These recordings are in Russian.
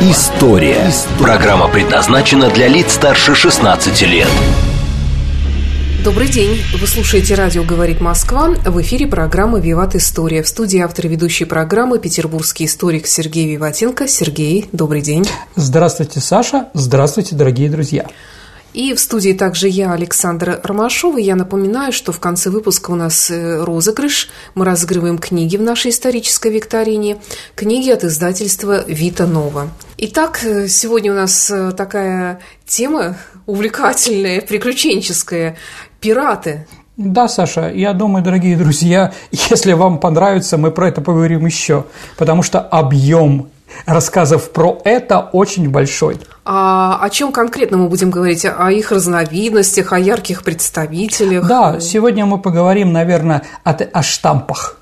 История». Программа предназначена для лиц старше 16 лет. Добрый день. Вы слушаете радио «Говорит Москва». В эфире программа «Виват История». В студии автор ведущей программы петербургский историк Сергей Виватенко. Сергей, добрый день. Здравствуйте, Саша. Здравствуйте, дорогие друзья. И в студии также я, Александра Ромашова. Я напоминаю, что в конце выпуска у нас э, розыгрыш. Мы разыгрываем книги в нашей исторической викторине. Книги от издательства «Вита Нова». Итак, э, сегодня у нас э, такая тема увлекательная, приключенческая. Пираты. Да, Саша, я думаю, дорогие друзья, если вам понравится, мы про это поговорим еще, потому что объем рассказов про это очень большой. А о чем конкретно мы будем говорить? О их разновидностях, о ярких представителях? Да, сегодня мы поговорим, наверное, о, о штампах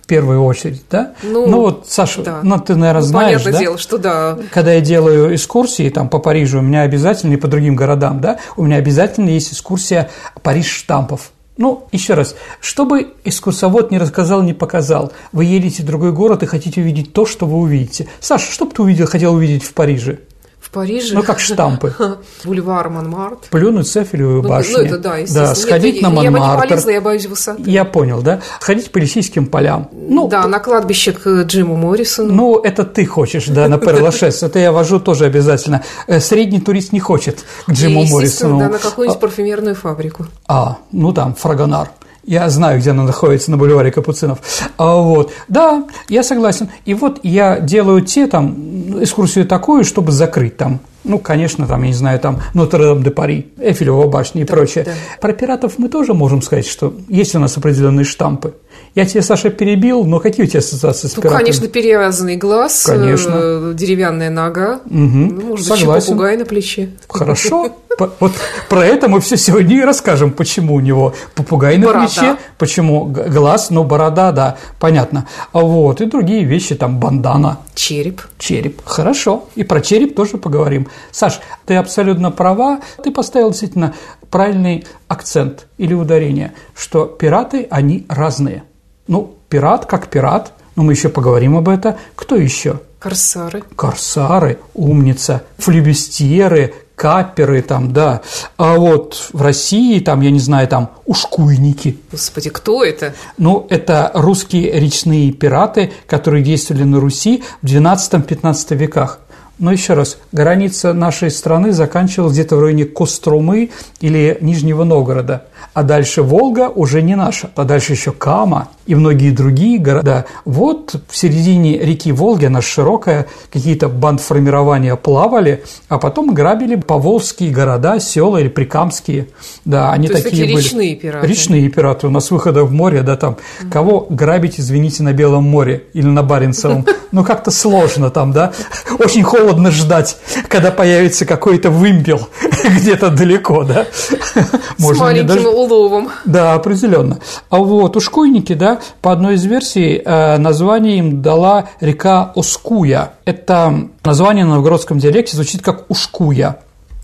в первую очередь, да? Ну, ну вот, Саша, да. ну ты, наверное, ну, знаешь, понятное да? дело, что да. Когда я делаю экскурсии там по Парижу, у меня обязательно и по другим городам, да, у меня обязательно есть экскурсия Париж штампов. Ну, еще раз, чтобы экскурсовод не рассказал, не показал, вы едете в другой город и хотите увидеть то, что вы увидите. Саша, что бы ты увидел, хотел увидеть в Париже? В Париже? Ну, как штампы. Бульвар Монмарт. Плюнуть с Эфелевой ну, башни. Ну, это да, Да, сходить Нет, на Монмартр. Я бы не полезла, я боюсь высоты. Я понял, да? Ходить по Лисийским полям. Ну, да, на кладбище к Джиму Моррисону. Ну, это ты хочешь, да, на Перлашес. Это я вожу тоже обязательно. Э, средний турист не хочет к Джиму Моррисону. да, на какую-нибудь парфюмерную фабрику. А, ну там, Фрагонар. Я знаю, где она находится, на бульваре Капуцинов. А, вот. Да, я согласен. И вот я делаю те там экскурсию такую, чтобы закрыть там ну, конечно, там, я не знаю, там Нотр-Дам-де-Пари, Эфелева башня и да, прочее. Да. Про пиратов мы тоже можем сказать, что есть у нас определенные штампы. Я тебя, Саша, перебил, но какие у тебя ассоциации с ну, пиратами? конечно, перевязанный глаз, конечно. Э, деревянная нога, угу. ну, может быть, Согласен. попугай на плече. Хорошо. Вот про это мы все сегодня и расскажем, почему у него попугай на плече, почему глаз, но борода, да, понятно. Вот, и другие вещи, там, бандана. Череп. Череп, хорошо. И про череп тоже поговорим. Саш, ты абсолютно права, ты поставил действительно правильный акцент или ударение, что пираты, они разные. Ну, пират как пират, но мы еще поговорим об этом. Кто еще? Корсары. Корсары, умница, флюбестьеры, каперы там, да. А вот в России там, я не знаю, там ушкуйники. Господи, кто это? Ну, это русские речные пираты, которые действовали на Руси в 12-15 веках. Но еще раз, граница нашей страны заканчивалась где-то в районе Кострумы или Нижнего Новгорода. А дальше Волга уже не наша. А дальше еще Кама и многие другие города. Вот в середине реки Волги, она широкая, какие-то бандформирования плавали, а потом грабили поволжские города, села или прикамские. Да, они То такие, такие были. речные пираты. Речные пираты. У нас выхода в море, да, там. Угу. Кого грабить, извините, на Белом море или на Баренцевом? Ну, как-то сложно там, да. Очень холодно ждать, когда появится какой-то вымпел где-то далеко, да. С маленьким уловом. Да, определенно. А вот ушкуйники, да, по одной из версий, э, название им дала река Оскуя. Это название на новгородском диалекте звучит как Ушкуя.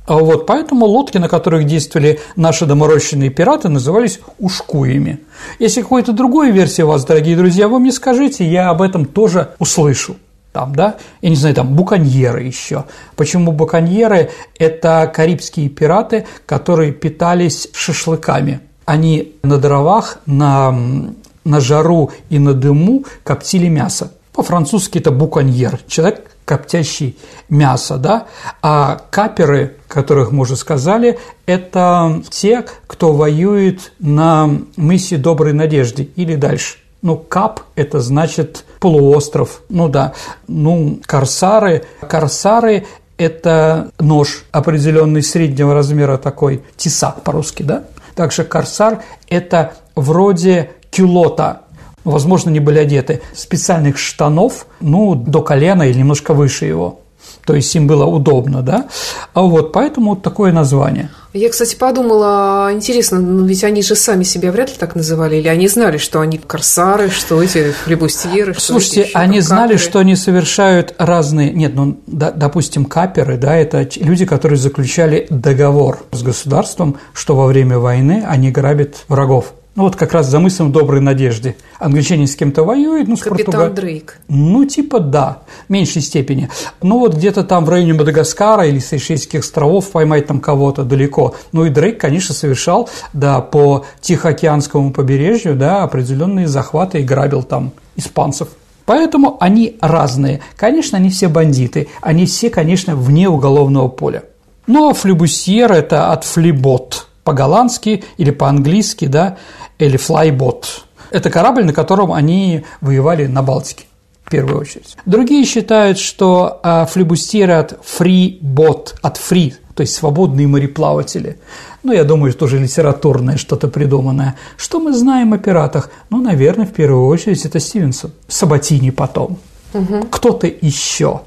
А вот, поэтому лодки, на которых действовали наши доморощенные пираты, назывались ушкуями. Если какой-то другой версии у вас, дорогие друзья, вы мне скажите, я об этом тоже услышу. Там, да, я не знаю, там буконьеры еще. Почему буконьеры? Это карибские пираты, которые питались шашлыками. Они на дровах, на на жару и на дыму коптили мясо. По-французски это буконьер, человек, коптящий мясо, да, а каперы, которых мы уже сказали, это те, кто воюет на мысе Доброй Надежды или дальше. Ну, кап – это значит полуостров, ну да. Ну, корсары, корсары – это нож определенный среднего размера такой, тесак по-русски, да? Также корсар – это вроде кюлота, возможно, не были одеты, специальных штанов, ну, до колена или немножко выше его. То есть им было удобно, да? А вот поэтому вот такое название. Я, кстати, подумала, интересно, ну ведь они же сами себя вряд ли так называли, или они знали, что они корсары, что эти флебустьеры, что Слушайте, эти они знали, каперы? что они совершают разные... Нет, ну, да, допустим, каперы, да, это люди, которые заключали договор с государством, что во время войны они грабят врагов. Ну, вот как раз за мыслью доброй надежды. Англичане с кем-то воюют, ну, с Капитан Португалией. Дрейк. Ну, типа да, в меньшей степени. Ну, вот где-то там в районе Мадагаскара или Сейшельских островов поймать там кого-то далеко. Ну, и Дрейк, конечно, совершал, да, по Тихоокеанскому побережью, да, определенные захваты и грабил там испанцев. Поэтому они разные. Конечно, они все бандиты. Они все, конечно, вне уголовного поля. Ну, а флебусьер – это от флибот по-голландски или по-английски, да, или флайбот. Это корабль, на котором они воевали на Балтике в первую очередь. Другие считают, что а, флебустьеры от фрибот, от фри, то есть свободные мореплаватели. Ну, я думаю, это уже литературное что-то придуманное. Что мы знаем о пиратах? Ну, наверное, в первую очередь это Стивенсон. Сабатини потом. Угу. Кто-то еще.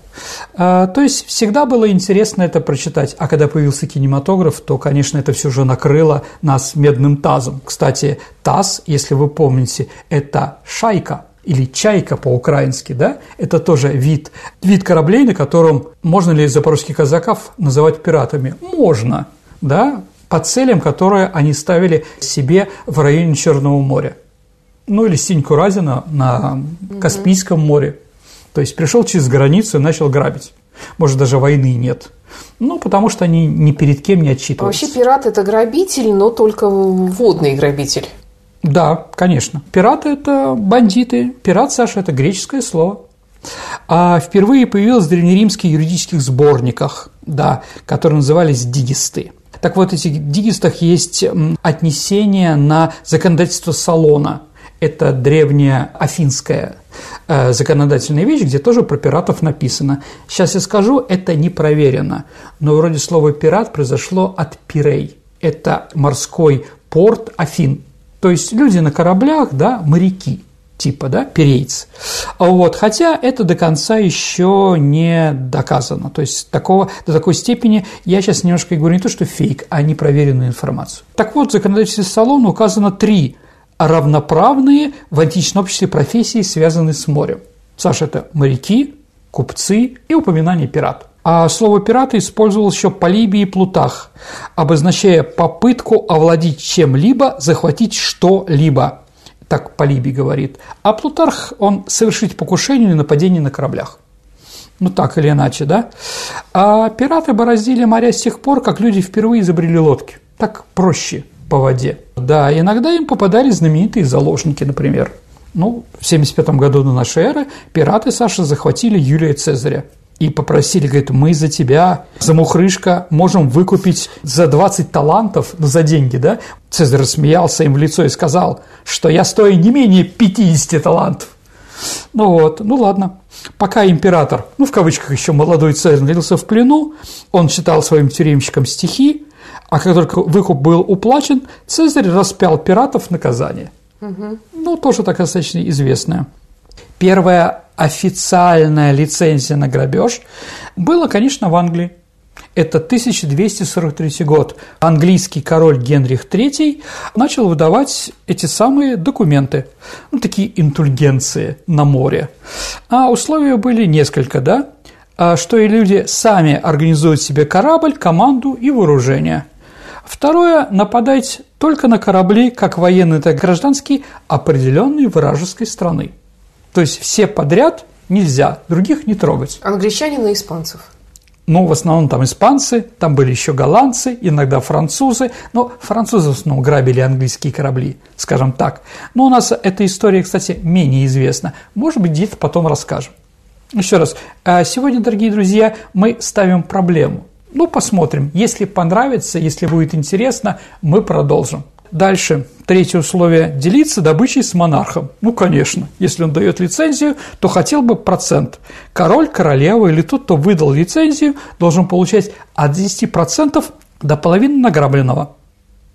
А, то есть всегда было интересно это прочитать. А когда появился кинематограф, то, конечно, это все же накрыло нас медным тазом. Кстати, таз, если вы помните, это шайка или чайка по-украински, да, это тоже вид, вид кораблей, на котором можно ли запорожских казаков называть пиратами? Можно, да, по целям, которые они ставили себе в районе Черного моря. Ну или Синьку Разина на Каспийском море. То есть пришел через границу и начал грабить. Может, даже войны нет. Ну, потому что они ни перед кем не отчитываются. Вообще пират – это грабитель, но только водный грабитель. Да, конечно. Пираты – это бандиты. Пират, Саша, это греческое слово. А впервые появилось в древнеримских юридических сборниках, да, которые назывались дигисты. Так вот, в этих дигистах есть отнесение на законодательство Салона. Это древняя афинская Э, законодательная вещь, где тоже про пиратов написано. Сейчас я скажу, это не проверено, но вроде слово «пират» произошло от «пирей». Это морской порт Афин. То есть люди на кораблях, да, моряки типа, да, перейц. Вот, хотя это до конца еще не доказано. То есть такого, до такой степени я сейчас немножко говорю не то, что фейк, а непроверенную информацию. Так вот, в законодательстве Салона указано три равноправные в античном обществе профессии, связанные с морем. Саша, это моряки, купцы и упоминание пират. А слово «пираты» использовалось еще по Либии и Плутах, обозначая попытку овладеть чем-либо, захватить что-либо. Так по Либии говорит. А Плутарх, он совершить покушение или нападение на кораблях. Ну, так или иначе, да? А пираты бороздили моря с тех пор, как люди впервые изобрели лодки. Так проще – по воде. Да, иногда им попадали знаменитые заложники, например. Ну, в 75 году до нашей эры пираты, Саша, захватили Юлия Цезаря и попросили, говорит, мы за тебя, за мухрышка, можем выкупить за 20 талантов, ну, за деньги, да? Цезарь рассмеялся им в лицо и сказал, что я стою не менее 50 талантов. Ну вот, ну ладно. Пока император, ну в кавычках еще молодой Цезарь, находился в плену, он читал своим тюремщикам стихи, а как только выкуп был уплачен, Цезарь распял пиратов наказание. Угу. Ну, тоже так достаточно известное. Первая официальная лицензия на грабеж была, конечно, в Англии. Это 1243 год. Английский король Генрих III начал выдавать эти самые документы, ну, такие интульгенции на море. А условия были несколько, да? А что и люди сами организуют себе корабль, команду и вооружение – Второе – нападать только на корабли, как военные, так и гражданские, определенной вражеской страны. То есть все подряд нельзя, других не трогать. Англичане на испанцев. Ну, в основном там испанцы, там были еще голландцы, иногда французы, но французы в основном грабили английские корабли, скажем так. Но у нас эта история, кстати, менее известна. Может быть, где-то потом расскажем. Еще раз, а сегодня, дорогие друзья, мы ставим проблему – ну, посмотрим. Если понравится, если будет интересно, мы продолжим. Дальше, третье условие – делиться добычей с монархом. Ну, конечно, если он дает лицензию, то хотел бы процент. Король, королева или тот, кто выдал лицензию, должен получать от 10% до половины награбленного.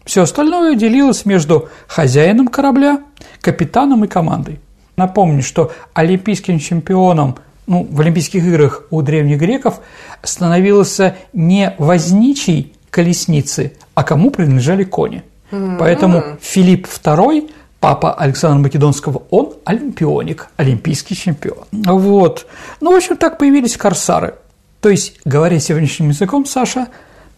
Все остальное делилось между хозяином корабля, капитаном и командой. Напомню, что олимпийским чемпионом ну, в Олимпийских играх у древних греков становился не возничий колесницы, а кому принадлежали кони. Mm-hmm. Поэтому Филипп II папа Александра Македонского, он олимпионик, олимпийский чемпион. Вот. Ну, в общем, так появились корсары. То есть, говоря сегодняшним языком, Саша,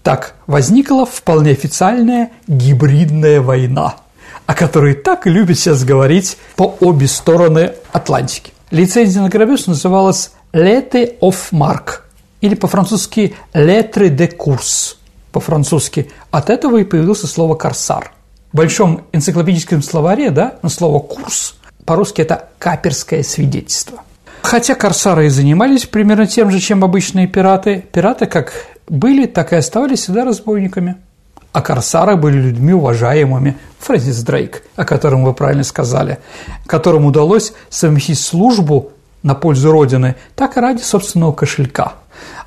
так возникла вполне официальная гибридная война, о которой так и любят сейчас говорить по обе стороны Атлантики. Лицензия на грабеж называлась «Lettre of Mark» или по-французски «Lettre de course» по-французски. От этого и появилось слово «корсар» большом энциклопедическом словаре, да, на слово «курс» по-русски это «каперское свидетельство». Хотя корсары и занимались примерно тем же, чем обычные пираты, пираты как были, так и оставались всегда разбойниками. А корсары были людьми уважаемыми. Фрэнсис Дрейк, о котором вы правильно сказали, которому удалось совместить службу на пользу Родины, так и ради собственного кошелька.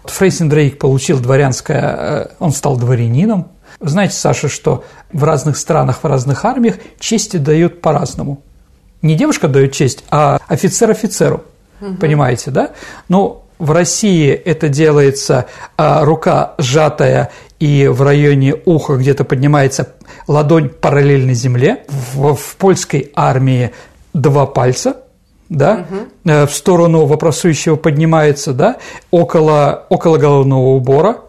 Фрэнсис Дрейк получил дворянское, э, он стал дворянином, вы знаете, Саша, что в разных странах, в разных армиях чести дают по-разному. Не девушка дает честь, а офицер офицеру. Угу. Понимаете, да? Но в России это делается а, рука сжатая и в районе уха где-то поднимается ладонь параллельно земле. В, в польской армии два пальца, да, угу. в сторону вопросующего поднимается, да, около, около головного убора –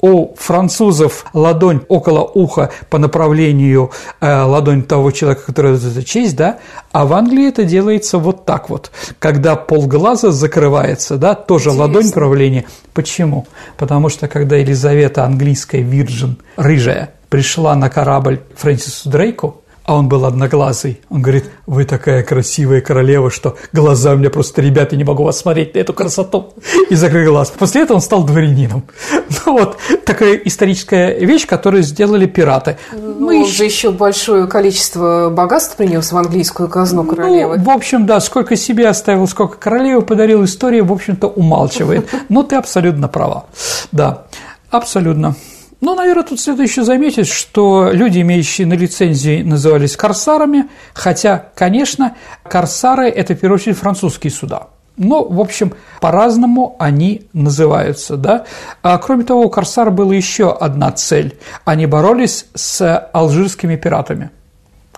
у французов ладонь около уха по направлению э, ладонь того человека, который дает честь, да, а в Англии это делается вот так вот, когда полглаза закрывается, да, тоже Интересно. ладонь правления. Почему? Потому что когда Елизавета английская вирджин, рыжая, пришла на корабль Фрэнсису Дрейку, а он был одноглазый. Он говорит, вы такая красивая королева, что глаза у меня просто, ребята, не могу вас смотреть на эту красоту. И закрыл глаз. После этого он стал дворянином. Ну вот, такая историческая вещь, которую сделали пираты. Ну, Мы он же еще большое количество богатств принес в английскую казну ну, королевы. Ну, в общем, да, сколько себе оставил, сколько королевы подарил, история, в общем-то, умалчивает. Но ты абсолютно права. Да, абсолютно. Ну, наверное, тут следует еще заметить, что люди, имеющие на лицензии, назывались корсарами, хотя, конечно, корсары – это, в первую очередь, французские суда. Но, в общем, по-разному они называются, да. А кроме того, у корсар была еще одна цель. Они боролись с алжирскими пиратами –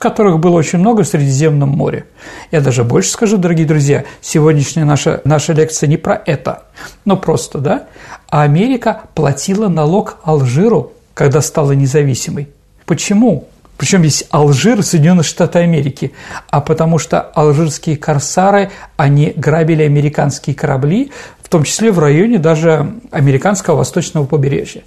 которых было очень много в Средиземном море. Я даже больше скажу, дорогие друзья, сегодняшняя наша, наша лекция не про это, но просто, да, а Америка платила налог Алжиру, когда стала независимой. Почему? Причем здесь Алжир, Соединенные Штаты Америки, а потому что алжирские корсары, они грабили американские корабли, том числе в районе даже американского восточного побережья.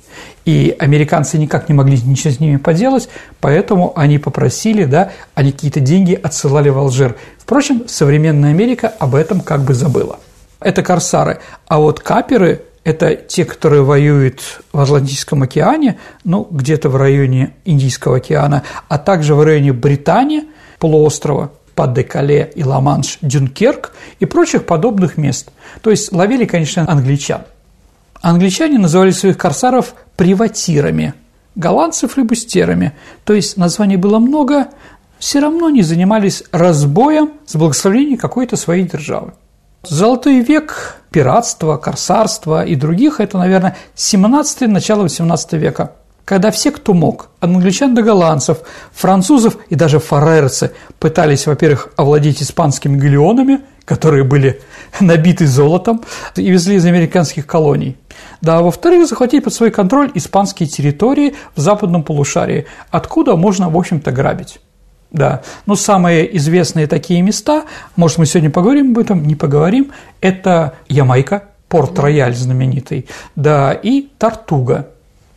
И американцы никак не могли ничего с ними поделать, поэтому они попросили, да, они какие-то деньги отсылали в Алжир. Впрочем, современная Америка об этом как бы забыла. Это корсары. А вот каперы это те, которые воюют в Атлантическом океане, ну, где-то в районе Индийского океана, а также в районе Британии, полуострова, Падекале и Ла-Манш, Дюнкерк и прочих подобных мест. То есть ловили, конечно, англичан. Англичане называли своих корсаров приватирами, голландцев – флебустерами. То есть названий было много, все равно не занимались разбоем с благословением какой-то своей державы. Золотой век пиратства, корсарства и других – это, наверное, 17 начало 18 века, когда все, кто мог, англичан до голландцев, французов и даже фарерцы пытались, во-первых, овладеть испанскими галеонами, которые были набиты золотом и везли из американских колоний. Да, а во-вторых, захватить под свой контроль испанские территории в западном полушарии, откуда можно, в общем-то, грабить. Да, но самые известные такие места, может, мы сегодня поговорим об этом, не поговорим, это Ямайка, Порт-Рояль знаменитый, да, и Тартуга.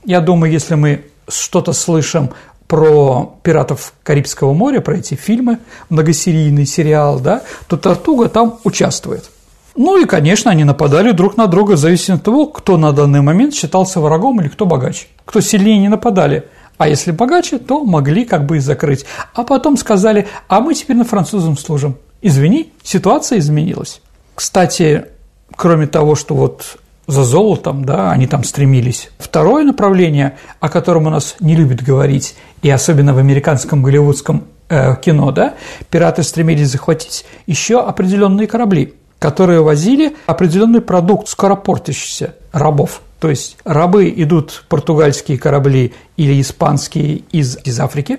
Я думаю, если мы что-то слышим про пиратов Карибского моря, про эти фильмы, многосерийный сериал, да, то Тартуга там участвует. Ну и, конечно, они нападали друг на друга в зависимости от того, кто на данный момент считался врагом или кто богаче. Кто сильнее не нападали – а если богаче, то могли как бы и закрыть. А потом сказали, а мы теперь на французам служим. Извини, ситуация изменилась. Кстати, кроме того, что вот за золотом, да, они там стремились. Второе направление, о котором у нас не любят говорить, и особенно в американском голливудском э, кино, да, пираты стремились захватить еще определенные корабли, которые возили определенный продукт, скоропортящийся, рабов. То есть рабы идут, португальские корабли или испанские из, из Африки,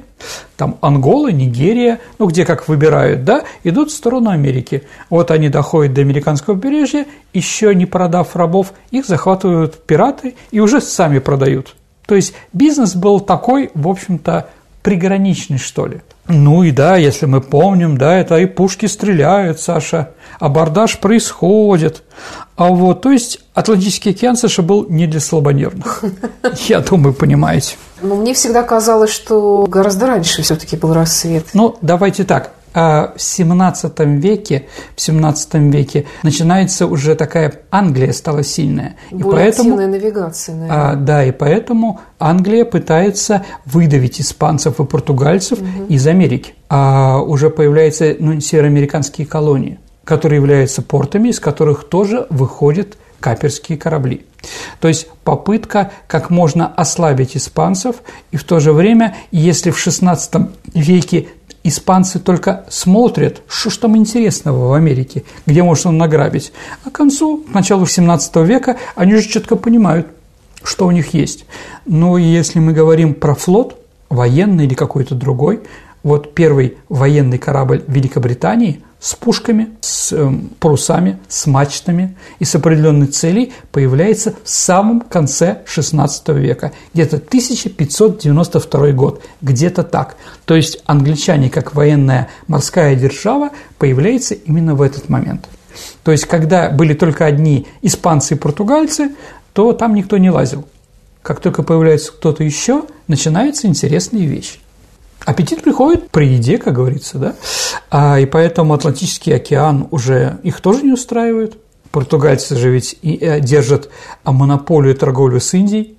там Ангола, Нигерия, ну где как выбирают, да, идут в сторону Америки. Вот они доходят до американского побережья, еще не продав рабов, их захватывают пираты и уже сами продают. То есть бизнес был такой, в общем-то, приграничный, что ли. Ну и да, если мы помним, да, это и пушки стреляют, Саша, абордаж происходит. А вот, то есть Атлантический океан, Саша, был не для слабонервных. Я думаю, понимаете. Но мне всегда казалось, что гораздо раньше все-таки был рассвет. Ну, давайте так. А в 17 веке, в 17 веке начинается уже такая Англия стала сильная. Более и поэтому, активная навигация, наверное. А, да, и поэтому Англия пытается выдавить испанцев и португальцев угу. из Америки. А уже появляются ну, североамериканские колонии, которые являются портами, из которых тоже выходят каперские корабли. То есть попытка как можно ослабить испанцев, и в то же время, если в XVI веке испанцы только смотрят, что ж там интересного в Америке, где можно награбить. А к концу, к началу 17 века, они уже четко понимают, что у них есть. Но если мы говорим про флот, военный или какой-то другой, вот первый военный корабль Великобритании с пушками, с э, парусами, с мачтами и с определенной целей появляется в самом конце XVI века, где-то 1592 год, где-то так. То есть англичане, как военная морская держава, появляется именно в этот момент. То есть, когда были только одни испанцы и португальцы, то там никто не лазил. Как только появляется кто-то еще, начинаются интересные вещи. Аппетит приходит при еде, как говорится, да? А, и поэтому Атлантический океан уже их тоже не устраивает. Португальцы же ведь и, э, держат монополию торговли с Индией,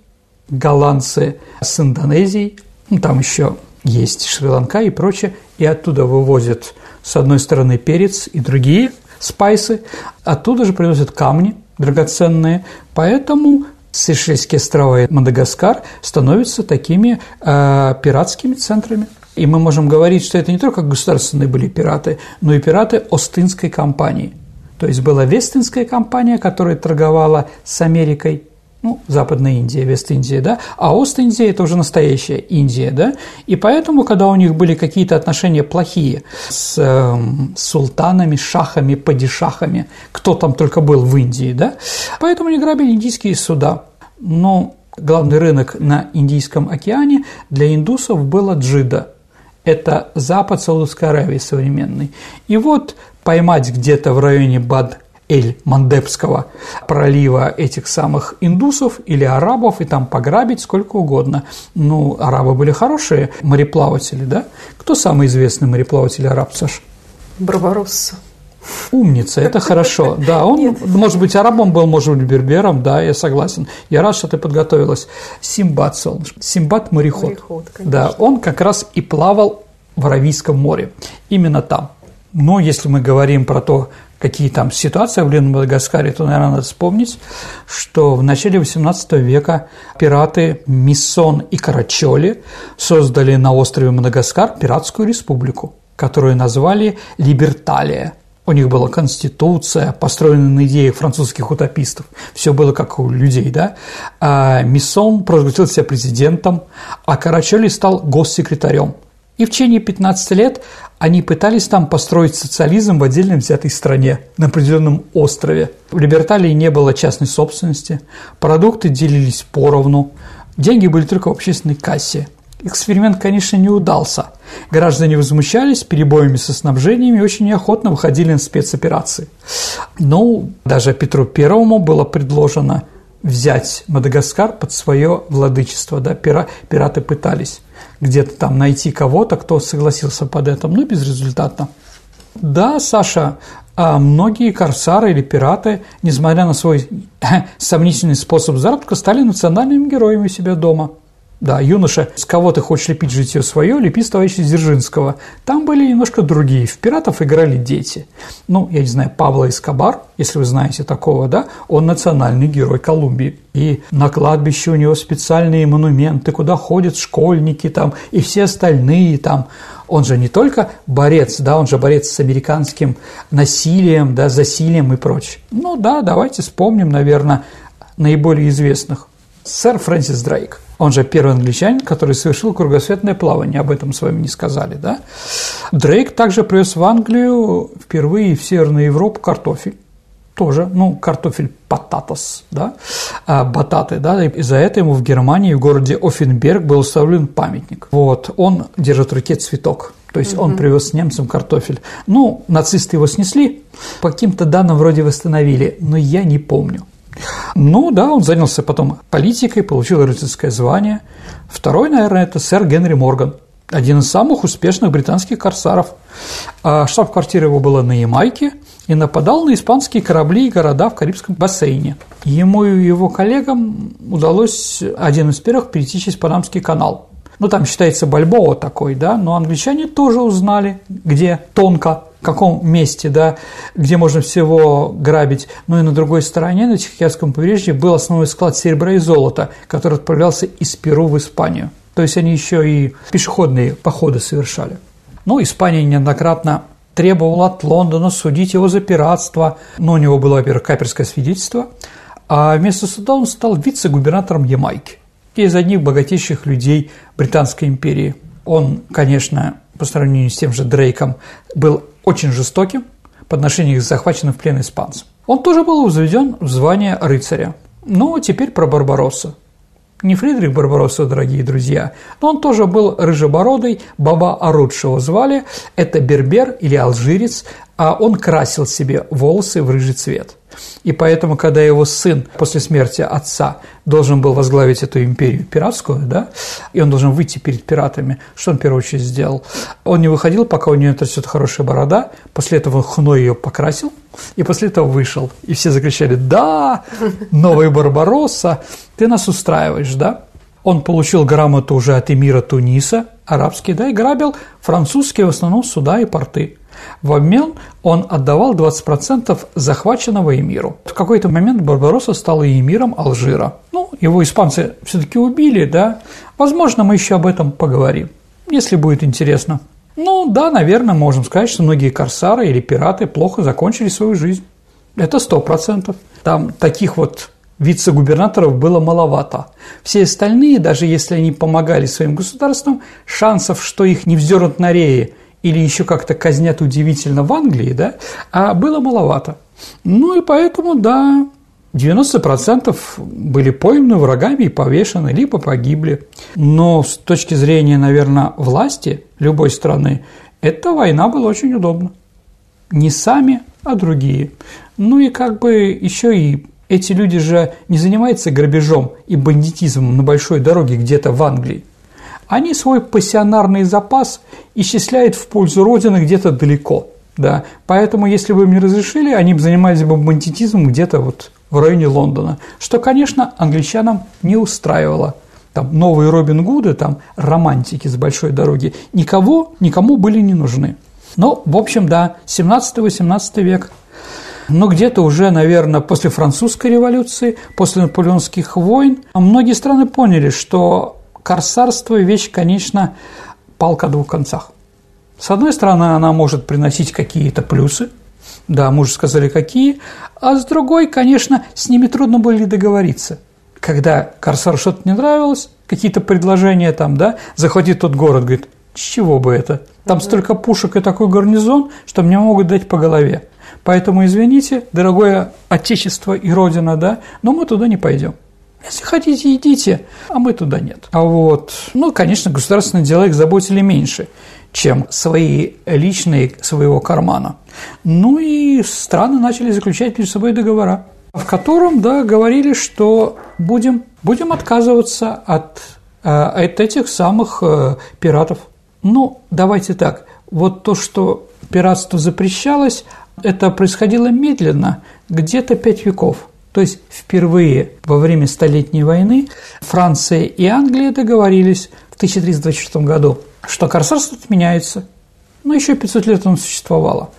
голландцы с Индонезией, ну, там еще есть Шри-Ланка и прочее, и оттуда вывозят с одной стороны перец и другие спайсы, оттуда же привозят камни драгоценные, поэтому Сейшельские острова и Мадагаскар становятся такими э, пиратскими центрами. И мы можем говорить, что это не только государственные были пираты, но и пираты Остинской компании. То есть была Вестинская компания, которая торговала с Америкой, ну, Западная Индия, Вест-Индия, да, а Ост-Индия – это уже настоящая Индия, да, и поэтому, когда у них были какие-то отношения плохие с э, султанами, шахами, падишахами, кто там только был в Индии, да, поэтому они грабили индийские суда, но главный рынок на Индийском океане для индусов было Джида – это запад Саудовской Аравии современный. И вот поймать где-то в районе Бад Эль-Мандебского пролива этих самых индусов или арабов и там пограбить сколько угодно. Ну, арабы были хорошие мореплаватели, да? Кто самый известный мореплаватель араб, Саш? Барбаросса. Умница, это хорошо. Да, он, Нет. может быть, арабом был, может быть, бербером, да, я согласен. Я рад, что ты подготовилась. Симбат, солнышко. Симбат – мореход. мореход да, он как раз и плавал в Аравийском море. Именно там. Но если мы говорим про то, какие там ситуации были на Мадагаскаре, то, наверное, надо вспомнить, что в начале XVIII века пираты Миссон и Карачоли создали на острове Мадагаскар пиратскую республику, которую назвали Либерталия – у них была конституция, построенная на идеях французских утопистов. Все было как у людей, да. А Миссон провозгласил себя президентом, а Карачоли стал госсекретарем. И в течение 15 лет они пытались там построить социализм в отдельно взятой стране, на определенном острове. В Либерталии не было частной собственности, продукты делились поровну, деньги были только в общественной кассе – Эксперимент, конечно, не удался. Граждане возмущались перебоями со снабжением и очень неохотно выходили на спецоперации. Но даже Петру Первому было предложено взять Мадагаскар под свое владычество. Да? Пира, пираты пытались где-то там найти кого-то, кто согласился под этим, но безрезультатно. Да, Саша, а многие корсары или пираты, несмотря на свой сомнительный способ заработка, стали национальными героями у себя дома – да, юноша, с кого ты хочешь лепить житье свое, лепи с товарища Дзержинского. Там были немножко другие. В пиратов играли дети. Ну, я не знаю, Павла Эскобар, если вы знаете такого, да, он национальный герой Колумбии. И на кладбище у него специальные монументы, куда ходят школьники там и все остальные там. Он же не только борец, да, он же борец с американским насилием, да, засилием и прочее. Ну да, давайте вспомним, наверное, наиболее известных. Сэр Фрэнсис Дрейк, он же первый англичанин, который совершил кругосветное плавание, об этом с вами не сказали, да? Дрейк также привез в Англию впервые в Северную Европу картофель тоже, ну, картофель пататос, да, а, бататы, да, и за это ему в Германии, в городе Оффенберг был установлен памятник. Вот, он держит в руке цветок, то есть угу. он привез немцам картофель. Ну, нацисты его снесли, по каким-то данным вроде восстановили, но я не помню. Ну да, он занялся потом политикой, получил рыцарское звание. Второй, наверное, это сэр Генри Морган, один из самых успешных британских корсаров. А штаб-квартира его была на Ямайке – и нападал на испанские корабли и города в Карибском бассейне. Ему и его коллегам удалось один из первых перейти через Панамский канал. Ну, там считается Бальбоа такой, да, но англичане тоже узнали, где тонко, каком месте, да, где можно всего грабить. Ну и на другой стороне, на Тихоокеанском побережье, был основной склад серебра и золота, который отправлялся из Перу в Испанию. То есть они еще и пешеходные походы совершали. Ну, Испания неоднократно требовал от Лондона судить его за пиратство. Но у него было, во-первых, каперское свидетельство, а вместо суда он стал вице-губернатором Ямайки. Из одних богатейших людей Британской империи. Он, конечно, по сравнению с тем же Дрейком, был очень жестоким по отношению к захваченным в плен испанцам. Он тоже был возведен в звание рыцаря. Ну, теперь про Барбаросса не Фридрих Барбаросса, дорогие друзья, но он тоже был рыжебородый, Баба Арудшего звали, это бербер или алжирец, а он красил себе волосы в рыжий цвет. И поэтому, когда его сын после смерти отца должен был возглавить эту империю пиратскую, да, и он должен выйти перед пиратами, что он в первую очередь сделал? Он не выходил, пока у него растет хорошая борода, после этого он хной ее покрасил, и после этого вышел. И все закричали «Да! Новый Барбаросса! Ты нас устраиваешь, да?» Он получил грамоту уже от эмира Туниса, арабский, да, и грабил французские в основном суда и порты. В обмен он отдавал 20% захваченного эмиру. В какой-то момент Барбаросса стал эмиром Алжира. Ну, его испанцы все-таки убили, да. Возможно, мы еще об этом поговорим, если будет интересно. Ну, да, наверное, можем сказать, что многие корсары или пираты плохо закончили свою жизнь. Это сто процентов. Там таких вот вице-губернаторов было маловато. Все остальные, даже если они помогали своим государствам, шансов, что их не вздернут на рее или еще как-то казнят удивительно в Англии, да, а было маловато. Ну и поэтому, да, 90% были пойманы врагами и повешены, либо погибли. Но с точки зрения, наверное, власти любой страны, эта война была очень удобна. Не сами, а другие. Ну и как бы еще и эти люди же не занимаются грабежом и бандитизмом на большой дороге где-то в Англии. Они свой пассионарный запас исчисляют в пользу Родины где-то далеко. Да. Поэтому, если бы им не разрешили, они бы занимались бы бандитизмом где-то вот в районе Лондона, что, конечно, англичанам не устраивало. Там новые Робин Гуды, там романтики с большой дороги, никого, никому были не нужны. Но, в общем, да, 17-18 век. Но где-то уже, наверное, после французской революции, после наполеонских войн, многие страны поняли, что корсарство – вещь, конечно, палка о двух концах. С одной стороны, она может приносить какие-то плюсы, да, мы уже сказали, какие. А с другой, конечно, с ними трудно было договориться. Когда Корсару что-то не нравилось, какие-то предложения там, да, захватит тот город, говорит, с чего бы это? Там угу. столько пушек и такой гарнизон, что мне могут дать по голове. Поэтому, извините, дорогое Отечество и Родина, да, но мы туда не пойдем. Если хотите, идите, а мы туда нет. А вот, ну, конечно, государственные дела их заботили меньше чем свои личные своего кармана. Ну и страны начали заключать между собой договора, в котором, да, говорили, что будем, будем отказываться от, э, от этих самых э, пиратов. Ну, давайте так, вот то, что пиратство запрещалось, это происходило медленно, где-то пять веков. То есть впервые во время Столетней войны Франция и Англия договорились в 1326 году что корсарство отменяется. Ну, еще 500 лет оно существовало.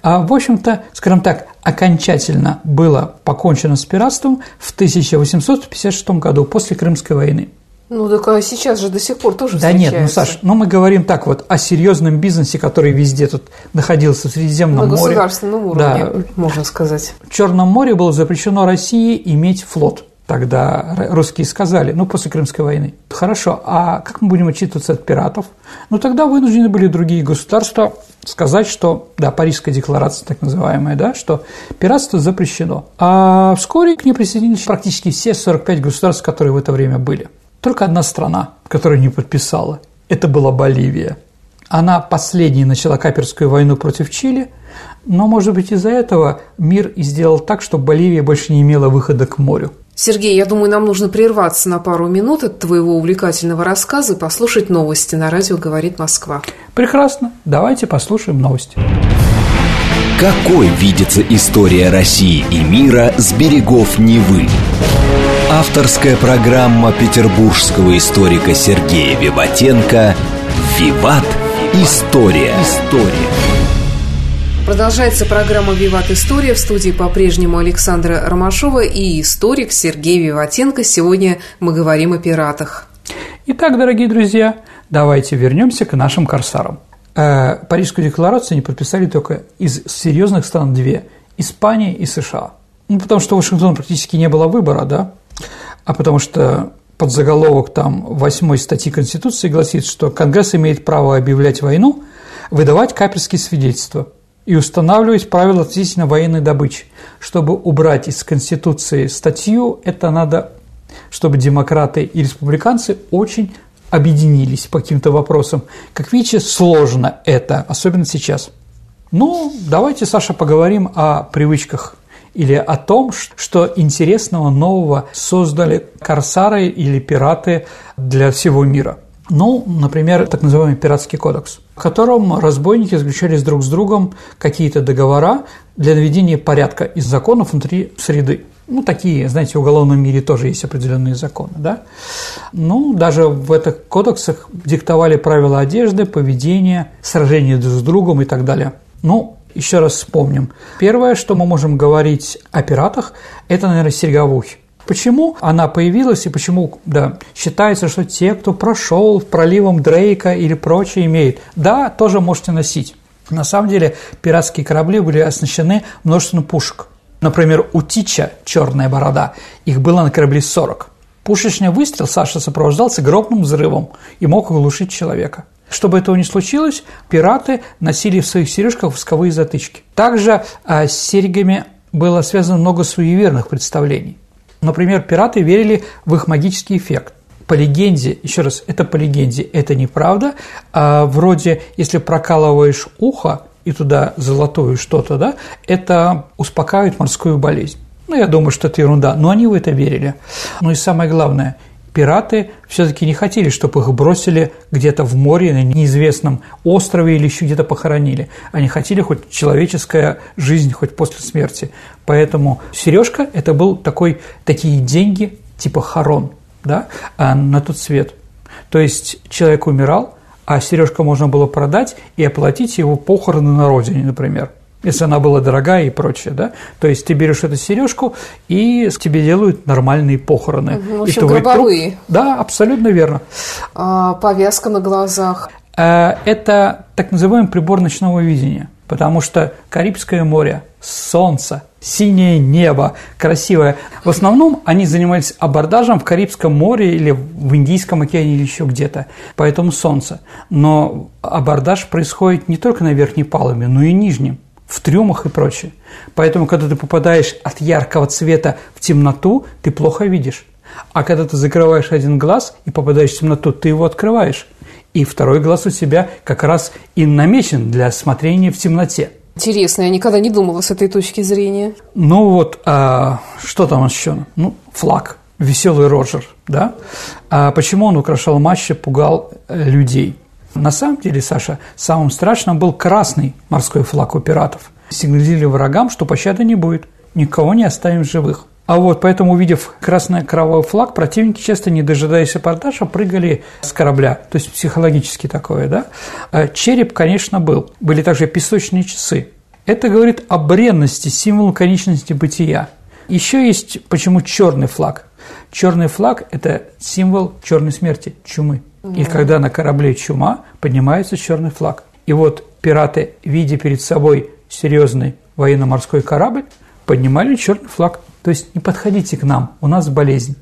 А, в общем-то, скажем так, окончательно было покончено с пиратством в 1856 году, после Крымской войны. Ну, так а сейчас же до сих пор тоже Да нет, ну, Саш, ну мы говорим так вот о серьезном бизнесе, который везде тут находился в Средиземном На море. На государственном уровне, да. можно сказать. В Черном море было запрещено России иметь флот. Тогда русские сказали, ну, после Крымской войны, хорошо, а как мы будем отчитываться от пиратов? Ну, тогда вынуждены были другие государства сказать, что, да, Парижская декларация так называемая, да, что пиратство запрещено. А вскоре к ней присоединились практически все 45 государств, которые в это время были. Только одна страна, которая не подписала, это была Боливия. Она последней начала каперскую войну против Чили, но, может быть, из-за этого мир и сделал так, что Боливия больше не имела выхода к морю. Сергей, я думаю, нам нужно прерваться на пару минут от твоего увлекательного рассказа и послушать новости. На радио «Говорит Москва». Прекрасно. Давайте послушаем новости. Какой видится история России и мира с берегов Невы? Авторская программа петербургского историка Сергея Виватенко «Виват. История». История. Продолжается программа «Виват История». В студии по-прежнему Александра Ромашова и историк Сергей Виватенко. Сегодня мы говорим о пиратах. Итак, дорогие друзья, давайте вернемся к нашим корсарам. Э, Парижскую декларацию они подписали только из серьезных стран две – Испания и США. Ну, потому что Вашингтон практически не было выбора, да? А потому что под заголовок там восьмой статьи Конституции гласит, что Конгресс имеет право объявлять войну, выдавать каперские свидетельства – и устанавливать правила относительно военной добычи. Чтобы убрать из Конституции статью, это надо, чтобы демократы и республиканцы очень объединились по каким-то вопросам. Как видите, сложно это, особенно сейчас. Ну, давайте, Саша, поговорим о привычках или о том, что интересного нового создали корсары или пираты для всего мира – ну, например, так называемый пиратский кодекс, в котором разбойники заключались друг с другом какие-то договора для наведения порядка из законов внутри среды. Ну, такие, знаете, в уголовном мире тоже есть определенные законы, да? Ну, даже в этих кодексах диктовали правила одежды, поведения, сражения друг с другом и так далее. Ну, еще раз вспомним. Первое, что мы можем говорить о пиратах, это, наверное, ухе. Почему она появилась и почему да, считается, что те, кто прошел проливом Дрейка или прочее, имеют? Да, тоже можете носить. На самом деле пиратские корабли были оснащены множеством пушек. Например, у Тича «Черная борода» их было на корабле 40. Пушечный выстрел Саша сопровождался гробным взрывом и мог оглушить человека. Чтобы этого не случилось, пираты носили в своих сережках восковые затычки. Также а, с серьгами было связано много суеверных представлений. Например, пираты верили в их магический эффект. По легенде, еще раз, это по легенде, это неправда. А вроде, если прокалываешь ухо и туда золотое что-то, да, это успокаивает морскую болезнь. Ну, я думаю, что это ерунда, но они в это верили. Ну и самое главное, пираты все-таки не хотели, чтобы их бросили где-то в море, на неизвестном острове или еще где-то похоронили. Они хотели хоть человеческая жизнь, хоть после смерти. Поэтому сережка – это был такой, такие деньги типа хорон да, а на тот свет. То есть человек умирал, а сережка можно было продать и оплатить его похороны на родине, например если она была дорогая и прочее, да. То есть ты берешь эту сережку и тебе делают нормальные похороны. В общем, и гробовые. Труп... Да, абсолютно верно. А, повязка на глазах. А, это так называемый прибор ночного видения, потому что Карибское море, солнце, синее небо, красивое. В основном они занимались абордажем в Карибском море или в Индийском океане или еще где-то, поэтому солнце. Но абордаж происходит не только на верхней палубе, но и нижнем в трюмах и прочее. Поэтому, когда ты попадаешь от яркого цвета в темноту, ты плохо видишь. А когда ты закрываешь один глаз и попадаешь в темноту, ты его открываешь. И второй глаз у тебя как раз и намечен для смотрения в темноте. Интересно, я никогда не думала с этой точки зрения. Ну вот, а, что там еще? Ну, флаг, веселый Роджер, да? А почему он украшал матчи, пугал э, людей? На самом деле, Саша, самым страшным был красный морской флаг у пиратов. Сигнализировали врагам, что пощады не будет, никого не оставим живых. А вот поэтому, увидев красный кровавый флаг, противники часто, не дожидаясь апортажа, прыгали с корабля. То есть психологически такое, да? А череп, конечно, был. Были также песочные часы. Это говорит о бренности, символу конечности бытия. Еще есть почему черный флаг. Черный флаг – это символ черной смерти, чумы. И когда на корабле чума, поднимается черный флаг. И вот пираты, видя перед собой серьезный военно-морской корабль, поднимали черный флаг. То есть не подходите к нам, у нас болезнь.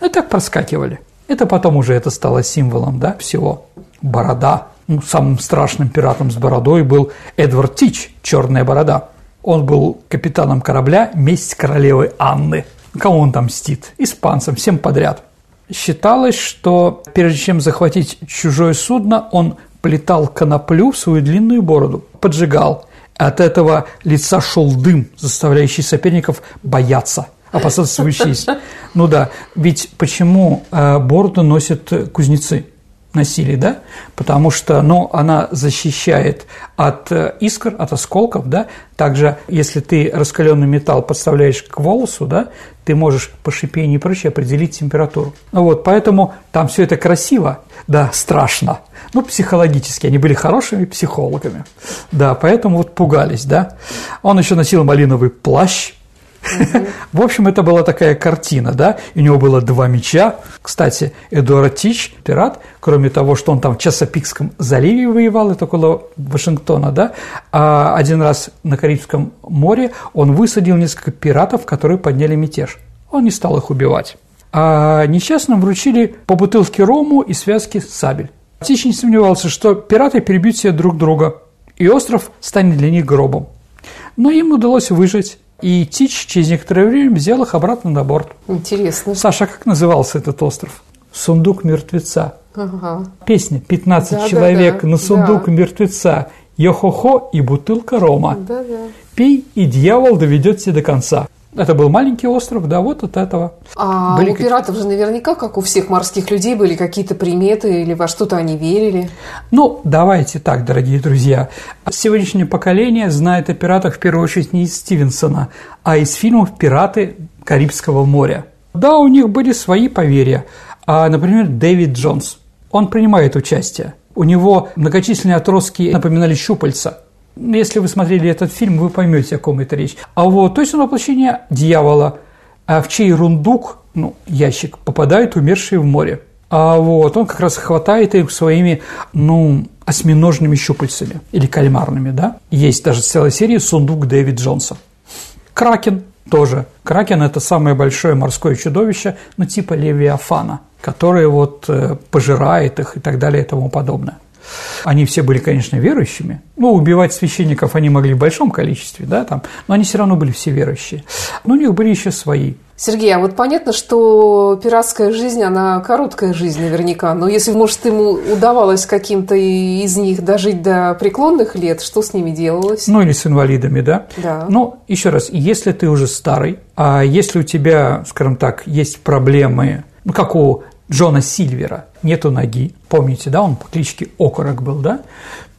Ну, так проскакивали. Это потом уже это стало символом да, всего. Борода. Ну, самым страшным пиратом с бородой был Эдвард Тич, черная борода. Он был капитаном корабля «Месть королевы Анны». Кому он там мстит? Испанцам, всем подряд. Считалось, что прежде чем захватить чужое судно, он плетал коноплю в свою длинную бороду, поджигал. От этого лица шел дым, заставляющий соперников бояться, опасаться честь. Ну да, ведь почему э, бороду носят кузнецы? Носили, да, потому что, ну, она защищает от э, искр, от осколков, да, также, если ты раскаленный металл подставляешь к волосу, да, ты можешь по шипению и прочее определить температуру. Ну вот, поэтому там все это красиво, да, страшно, ну, психологически, они были хорошими психологами, да, поэтому вот пугались, да. Он еще носил малиновый плащ, в общем, это была такая картина, да, у него было два меча. Кстати, Эдуард Тич, пират, кроме того, что он там в Часопикском заливе воевал, это около Вашингтона, да, а один раз на Карибском море он высадил несколько пиратов, которые подняли мятеж. Он не стал их убивать. А несчастным вручили по бутылке рому и связки сабель. Тич не сомневался, что пираты перебьют себе друг друга, и остров станет для них гробом. Но им удалось выжить, и Тич через некоторое время взял их обратно на борт. Интересно. Саша, как назывался этот остров? Сундук мертвеца. Ага. Песня «15 Да, человек да, да, на сундук да. мертвеца». Йо-хо-хо и бутылка рома. Да-да. Пей, и дьявол доведет тебя до конца. Это был маленький остров, да, вот от этого. А Были у пиратов же наверняка, как у всех морских людей, были какие-то приметы или во что-то они верили. Ну, давайте так, дорогие друзья. Сегодняшнее поколение знает о пиратах в первую очередь не из Стивенсона, а из фильмов «Пираты Карибского моря». Да, у них были свои поверья. А, например, Дэвид Джонс. Он принимает участие. У него многочисленные отростки напоминали щупальца. Если вы смотрели этот фильм, вы поймете, о ком это речь. А вот, то есть он воплощение дьявола, а в чей рундук, ну, ящик, попадают умершие в море. А вот он как раз хватает их своими, ну, осьминожными щупальцами или кальмарными, да. Есть даже целая серия «Сундук Дэвид Джонса». Кракен тоже. Кракен – это самое большое морское чудовище, ну, типа Левиафана, которое вот э, пожирает их и так далее и тому подобное. Они все были, конечно, верующими. Ну, убивать священников они могли в большом количестве, да, там, но они все равно были все верующие. Но у них были еще свои. Сергей, а вот понятно, что пиратская жизнь, она короткая жизнь наверняка, но если, может, ему удавалось каким-то из них дожить до преклонных лет, что с ними делалось? Ну, или с инвалидами, да? Да. Но, еще раз, если ты уже старый, а если у тебя, скажем так, есть проблемы, ну, как у Джона Сильвера, нету ноги, помните, да, он по кличке Окорок был, да,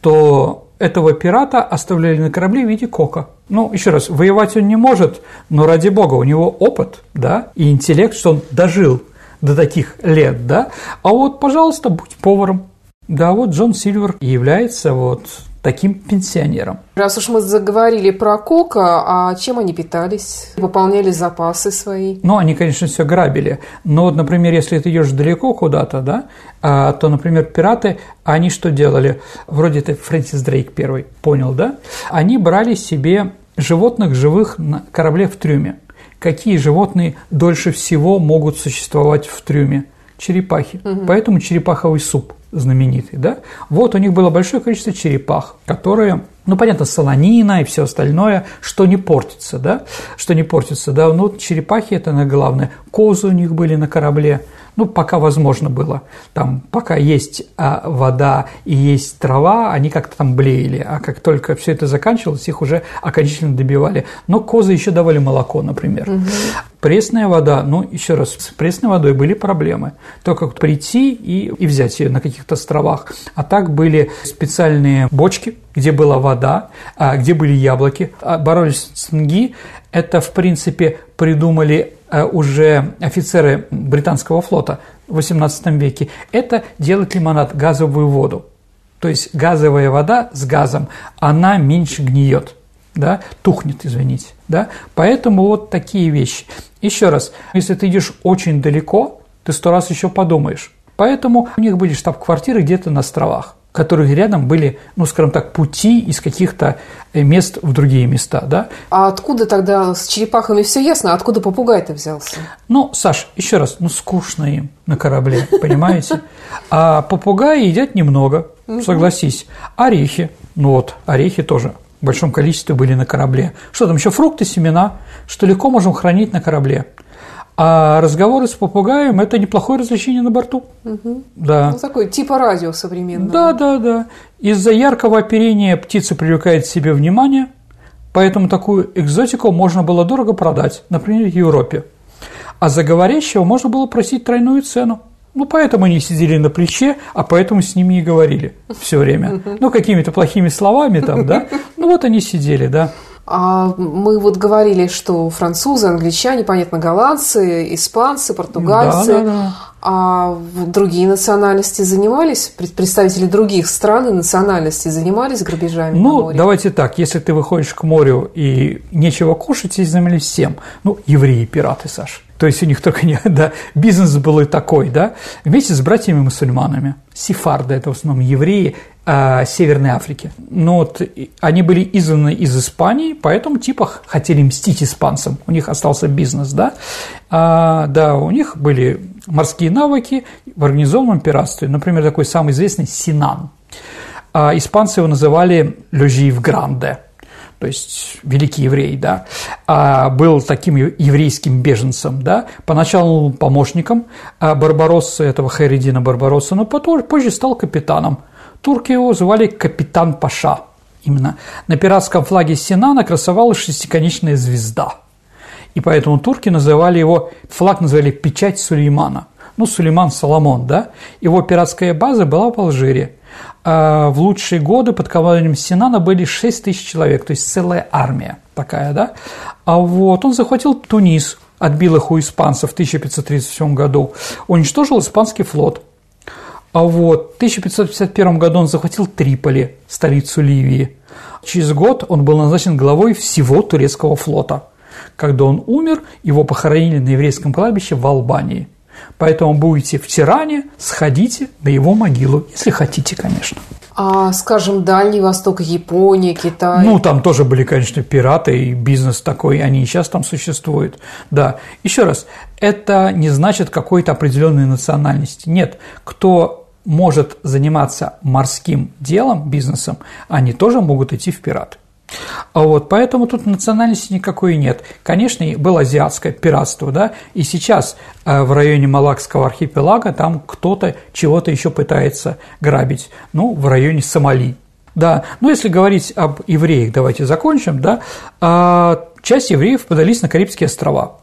то этого пирата оставляли на корабле в виде кока. Ну, еще раз, воевать он не может, но ради бога, у него опыт, да, и интеллект, что он дожил до таких лет, да, а вот, пожалуйста, будь поваром. Да, вот Джон Сильвер является вот таким пенсионером. Раз уж мы заговорили про Кока, а чем они питались? Пополняли запасы свои? Ну, они, конечно, все грабили. Но вот, например, если ты идешь далеко куда-то, да, а, то, например, пираты, они что делали? Вроде это Фрэнсис Дрейк первый понял, да? Они брали себе животных живых на корабле в трюме. Какие животные дольше всего могут существовать в трюме? Черепахи. Угу. Поэтому черепаховый суп знаменитый, да? Вот у них было большое количество черепах, которые, ну, понятно, солонина и все остальное, что не портится, да? Что не портится, да? Ну, черепахи – это на главное. Козы у них были на корабле, ну, пока возможно было. Там, пока есть а, вода и есть трава, они как-то там блеяли, а как только все это заканчивалось, их уже окончательно добивали. Но козы еще давали молоко, например. Угу. Пресная вода, ну, еще раз, с пресной водой были проблемы. Только прийти и, и взять ее на каких-то островах. А так были специальные бочки, где была вода, а, где были яблоки. А, боролись с цинги. Это, в принципе, придумали уже офицеры британского флота в XVIII веке. Это делать лимонад, газовую воду. То есть газовая вода с газом, она меньше гниет да, тухнет, извините, да, поэтому вот такие вещи. Еще раз, если ты идешь очень далеко, ты сто раз еще подумаешь. Поэтому у них были штаб-квартиры где-то на островах. Которых рядом были, ну, скажем так, пути из каких-то э, мест в другие места, да. А откуда тогда с черепахами все ясно? Откуда попугай-то взялся? Ну, Саш, еще раз, ну, скучно им на корабле, понимаете? А попугаи едят немного, согласись. Орехи, ну вот, орехи тоже в большом количестве были на корабле. Что там еще фрукты, семена, что легко можем хранить на корабле. А разговоры с попугаем – это неплохое развлечение на борту. Угу. Да. Ну, такой типа радио современного. Да, да, да. Из-за яркого оперения птица привлекает к себе внимание, поэтому такую экзотику можно было дорого продать, например, в Европе. А за говорящего можно было просить тройную цену. Ну, поэтому они сидели на плече, а поэтому с ними и говорили все время. Ну, какими-то плохими словами там, да. Ну, вот они сидели, да. А мы вот говорили, что французы, англичане, понятно, голландцы, испанцы, португальцы, да, да, да. а другие национальности занимались, представители других стран и национальностей занимались грабежами Ну, на море? давайте так, если ты выходишь к морю и нечего кушать, здесь занимались всем. Ну, евреи-пираты, Саша. То есть у них только не, да, бизнес был и такой, да, вместе с братьями-мусульманами. Сефарды – это в основном евреи э, Северной Африки. Но вот они были изгнаны из Испании, поэтому типа хотели мстить испанцам. У них остался бизнес, да. А, да, у них были морские навыки в организованном пиратстве. Например, такой самый известный Синан. А, испанцы его называли «Лежив Гранде», то есть великий еврей, да, а был таким еврейским беженцем, да, поначалу помощником а Барбаросса, этого Хайредина Барбаросса, но потом, позже стал капитаном. Турки его звали Капитан Паша, именно. На пиратском флаге Синана красовалась шестиконечная звезда, и поэтому турки называли его, флаг называли «Печать Сулеймана», ну, Сулейман Соломон, да, его пиратская база была в Алжире, в лучшие годы под командованием Синана были 6 тысяч человек, то есть целая армия такая, да. А вот он захватил Тунис, отбил их у испанцев в 1537 году, уничтожил испанский флот. А вот в 1551 году он захватил Триполи, столицу Ливии. Через год он был назначен главой всего турецкого флота. Когда он умер, его похоронили на еврейском кладбище в Албании – Поэтому будете в Тиране, сходите на его могилу, если хотите, конечно. А, скажем, Дальний Восток, Япония, Китай? Ну, там тоже были, конечно, пираты и бизнес такой, они и сейчас там существуют. Да, еще раз, это не значит какой-то определенной национальности. Нет, кто может заниматься морским делом, бизнесом, они тоже могут идти в пираты. А вот, поэтому тут национальности никакой нет. Конечно, было азиатское пиратство, да, и сейчас э, в районе Малакского архипелага там кто-то чего-то еще пытается грабить, ну, в районе Сомали. Да, но если говорить об евреях, давайте закончим, да, а, часть евреев подались на Карибские острова.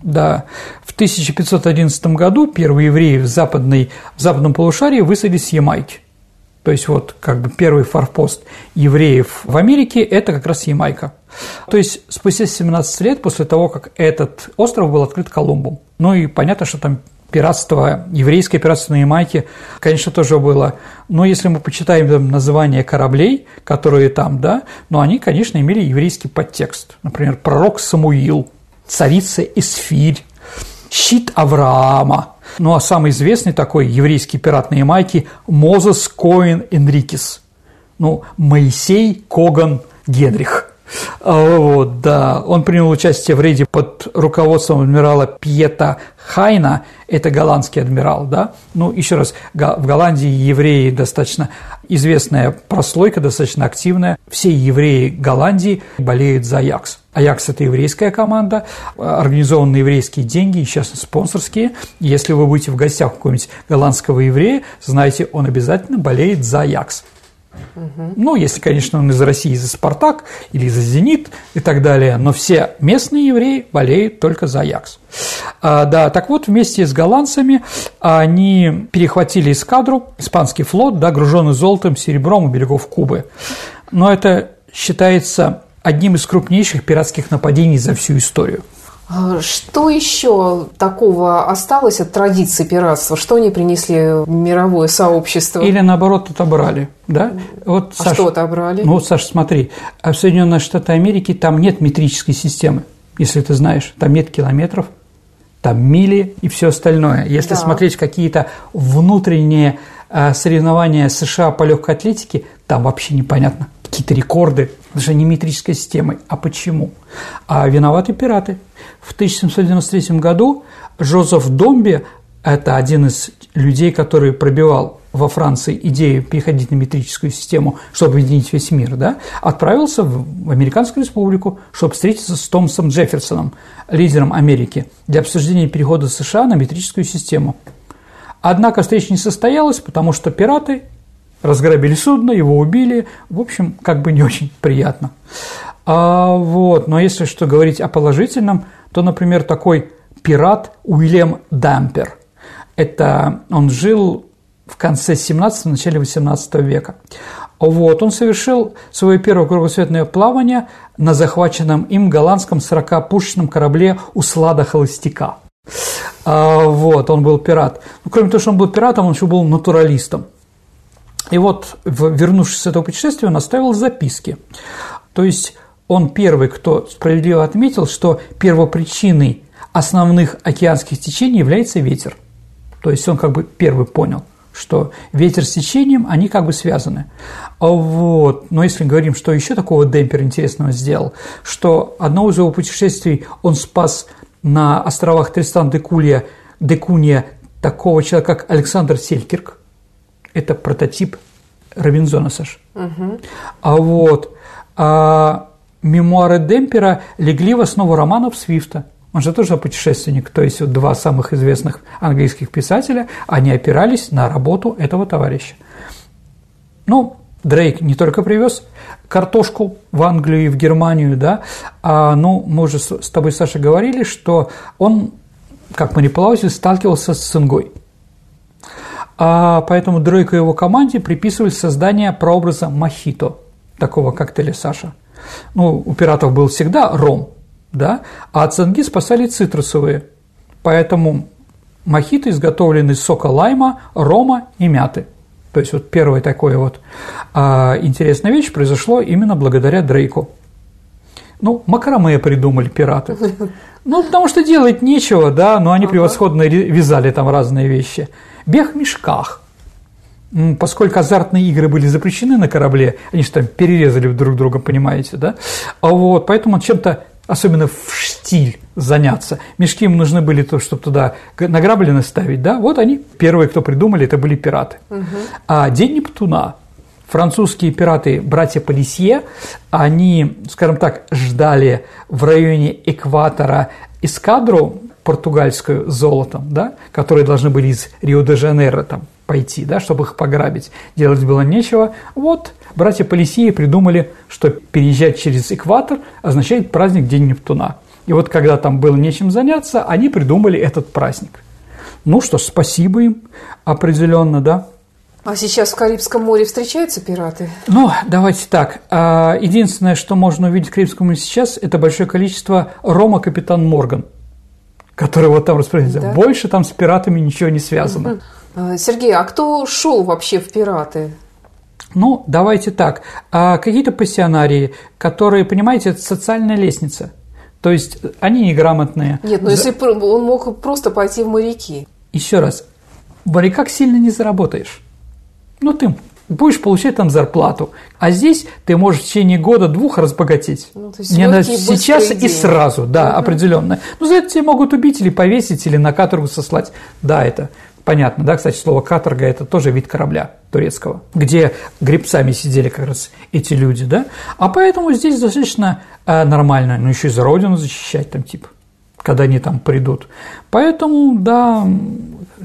Да, в 1511 году первые евреи в, западной, в западном полушарии высадились с Ямайки. То есть вот как бы первый форпост евреев в Америке – это как раз Ямайка. То есть спустя 17 лет после того, как этот остров был открыт Колумбом. Ну и понятно, что там пиратство, еврейское пиратство на Ямайке, конечно, тоже было. Но если мы почитаем там названия кораблей, которые там, да, но они, конечно, имели еврейский подтекст. Например, пророк Самуил, царица Эсфирь, щит Авраама – ну а самый известный такой еврейский пират на Ямайке – Мозес Коэн Энрикес. Ну, Моисей Коган Генрих. А, вот, да. Он принял участие в рейде под руководством адмирала Пьета Хайна, это голландский адмирал, да. Ну, еще раз, в Голландии евреи достаточно известная прослойка, достаточно активная. Все евреи Голландии болеют за Аякс. Аякс – это еврейская команда, организованные еврейские деньги, сейчас спонсорские. Если вы будете в гостях у какого-нибудь голландского еврея, знаете, он обязательно болеет за Аякс. Угу. Ну, если, конечно, он из России, из-за «Спартак» или из-за «Зенит» и так далее, но все местные евреи болеют только за «Аякс». А, да, так вот, вместе с голландцами они перехватили эскадру, испанский флот, да, груженный золотом, серебром у берегов Кубы. Но это считается одним из крупнейших пиратских нападений за всю историю. А что еще такого осталось от традиции пиратства? Что они принесли в мировое сообщество? Или наоборот отобрали, да? Вот, а Саш, что отобрали? Ну вот, Саша, смотри, а в Соединенных Штатах Америки там нет метрической системы, если ты знаешь, там нет километров, там мили и все остальное. Если да. смотреть какие-то внутренние э, соревнования США по легкой атлетике, там вообще непонятно. Какие-то рекорды, даже не метрической системой. А почему? А виноваты пираты. В 1793 году Жозеф Домби, это один из людей, который пробивал во Франции идею переходить на метрическую систему, чтобы объединить весь мир, да, отправился в Американскую республику, чтобы встретиться с Томасом Джефферсоном, лидером Америки, для обсуждения перехода США на метрическую систему. Однако встреча не состоялась, потому что пираты разграбили судно, его убили. В общем, как бы не очень приятно. А, вот. Но если что говорить о положительном, то, например, такой пират Уильям Дампер. Это он жил в конце 17 начале 18 века. Вот, он совершил свое первое кругосветное плавание на захваченном им голландском 40-пушечном корабле «Услада Холостяка». А, вот, он был пират. Ну, кроме того, что он был пиратом, он еще был натуралистом. И вот, вернувшись с этого путешествия, он оставил записки. То есть, он первый, кто справедливо отметил, что первопричиной основных океанских течений является ветер. То есть, он как бы первый понял – что ветер с течением, они как бы связаны. А вот. Но если говорим, что еще такого Демпер интересного сделал, что одно из его путешествий он спас на островах Тристан де Кулья, де Кунья такого человека, как Александр Селькирк. Это прототип Робинзона, Саш. Угу. А вот а мемуары Демпера легли в основу романов Свифта – он же тоже путешественник, то есть два самых известных английских писателя, они опирались на работу этого товарища. Ну, Дрейк не только привез картошку в Англию и в Германию, да, а, ну, мы уже с тобой, Саша, говорили, что он, как манипулятор, сталкивался с цингой. А поэтому Дрейку и его команде приписывали создание прообраза мохито, такого коктейля Саша. Ну, у пиратов был всегда ром, да, а цинги спасали цитрусовые. Поэтому мохито изготовлены из сока лайма, рома и мяты. То есть вот первая такая вот а, интересная вещь произошло именно благодаря Дрейку. Ну, макраме придумали пираты. Ну, потому что делать нечего, да, но они превосходно вязали там разные вещи. Бег в мешках. Поскольку азартные игры были запрещены на корабле, они же там перерезали друг друга, понимаете, да? А вот, поэтому чем-то особенно в штиль заняться. Мешки им нужны были, то, чтобы туда награблены ставить, да, вот они, первые, кто придумали, это были пираты. Угу. А День Нептуна, французские пираты, братья Полисье, они, скажем так, ждали в районе экватора эскадру португальскую золотом, да, которые должны были из Рио-де-Жанейро там пойти, да, чтобы их пограбить. Делать было нечего. Вот братья Полисеи придумали, что переезжать через экватор означает праздник День Нептуна. И вот когда там было нечем заняться, они придумали этот праздник. Ну что ж, спасибо им определенно, да. А сейчас в Карибском море встречаются пираты? Ну, давайте так. А, единственное, что можно увидеть в Карибском море сейчас, это большое количество рома Капитан Морган, который вот там распределяется. Да? Больше там с пиратами ничего не связано. А, Сергей, а кто шел вообще в пираты? Ну, давайте так. А какие-то пассионарии, которые, понимаете, это социальная лестница. То есть они неграмотные. Нет, но если он мог просто пойти в моряки. Еще раз, в моряках сильно не заработаешь. Ну, ты будешь получать там зарплату. А здесь ты можешь в течение года-двух разбогатеть. Ну, то есть не на сейчас и сразу, да, угу. определенно. Ну, за это тебя могут убить или повесить, или на каторгу сослать. Да, это понятно, да, кстати, слово «каторга» – это тоже вид корабля турецкого, где гребцами сидели как раз эти люди, да, а поэтому здесь достаточно э, нормально, ну, еще и за родину защищать там, типа, когда они там придут. Поэтому, да,